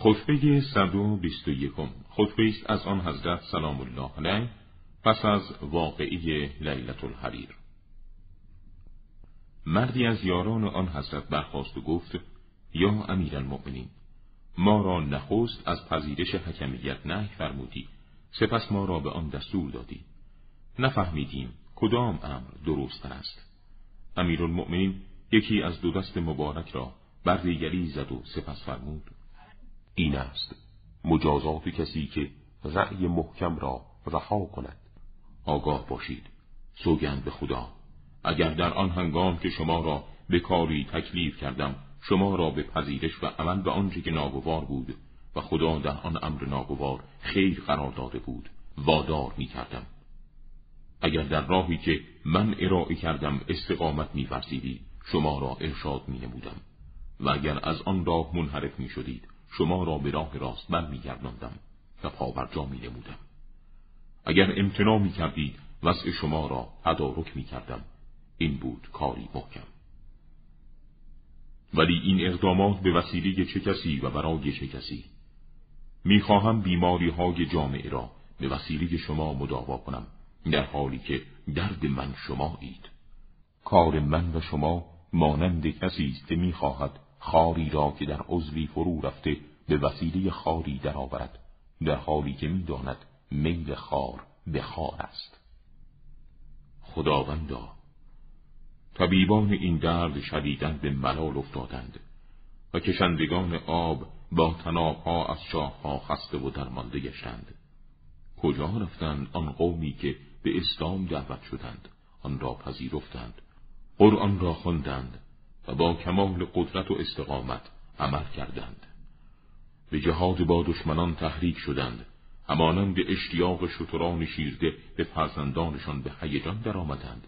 خطبه 121 خطبه است از آن حضرت سلام الله علیه پس از واقعی لیلت الحریر. مردی از یاران آن حضرت برخواست و گفت یا امیر المؤمنین ما را نخست از پذیرش حکمیت نه فرمودی سپس ما را به آن دستور دادی. نفهمیدیم کدام امر درست است. امیر المؤمنین یکی از دو دست مبارک را بر دیگری زد و سپس فرمود این است. مجازات کسی که رأی محکم را رها کند. آگاه باشید. سوگند به خدا. اگر در آن هنگام که شما را به کاری تکلیف کردم شما را به پذیرش و عمل به آنچه که ناگوار بود و خدا در آن امر ناگوار خیر قرار داده بود وادار می کردم. اگر در راهی که من ارائه کردم استقامت می شما را ارشاد می نمودم و اگر از آن راه منحرف می شدید شما را به راه راست من می گرداندم و پاورجا می نمودم اگر امتناع می کردید وضع شما را تدارک می کردم این بود کاری محکم. ولی این اقدامات به وسیله چه کسی و برای چه کسی؟ می‌خواهم بیماری های جامعه را به وسیله شما مداوا کنم در حالی که درد من شمایید. کار من و شما مانند کسی است که می‌خواهد خاری را که در عضوی فرو رفته به وسیله خاری درآورد در حالی که می‌داند میل خار به خار است. خداوندا طبیبان این درد شدیدن به ملال افتادند و کشندگان آب با تنابها از شاهها خسته و درمانده گشتند. کجا رفتند آن قومی که به اسلام دعوت شدند؟ آن را پذیرفتند قرآن را خواندند. و با کمال قدرت و استقامت عمل کردند. به جهاد با دشمنان تحریک شدند همانند اشتیاق شتران شیرده به فرزندانشان به هیجان درآمدند.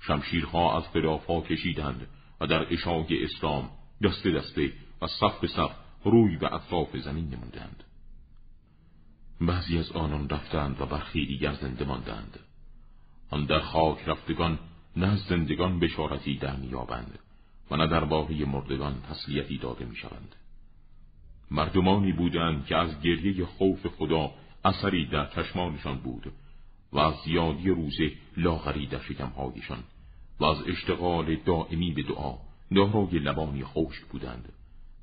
شمشیرها از خلافها کشیدند و در اشاق اسلام دسته دسته و صف به صف روی به اطراف زمین نمودند. بعضی از آنان رفتند و برخی دیگر زنده ماندند. آن در خاک رفتگان نه زندگان بشارتی در میابند و نه در باقی مردگان تسلیتی داده می‌شوند. مردمانی بودند که از گریه خوف خدا اثری در چشمانشان بود و از زیادی روزه لاغری در شکمهایشان و از اشتغال دائمی به دعا دارای لبانی خشک بودند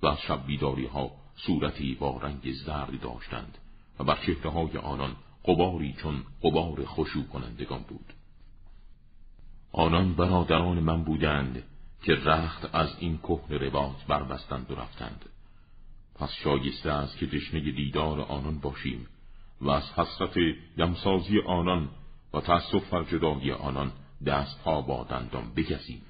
و از شب بیداری ها صورتی با رنگ زرد داشتند و بر چهره های آنان قباری چون قبار خشو کنندگان بود. آنان برادران من بودند که رخت از این کهن رباط بربستند و رفتند. پس شایسته است که دشنه دیدار آنان باشیم و از حسرت دمسازی آنان و تأسف بر جدایی آنان دستها با دندان بگزیم.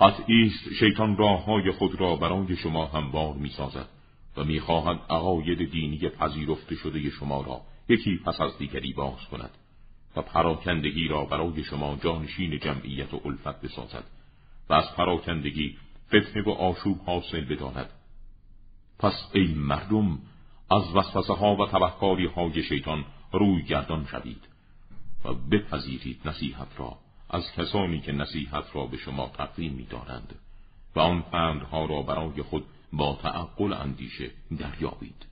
قطعی است شیطان راه های خود را برای شما هموار می‌سازد و می‌خواهد عقاید دینی پذیرفته شده شما را یکی پس از دیگری باز کند و پراکندگی را برای شما جانشین جمعیت و الفت بسازد. و از پراکندگی فتنه و آشوب حاصل بداند. پس ای مردم از وسوسه ها و تبهکاری های شیطان روی گردان شوید و بپذیرید نصیحت را از کسانی که نصیحت را به شما تقدیم می دارند و آن پندها را برای خود با تعقل اندیشه دریابید.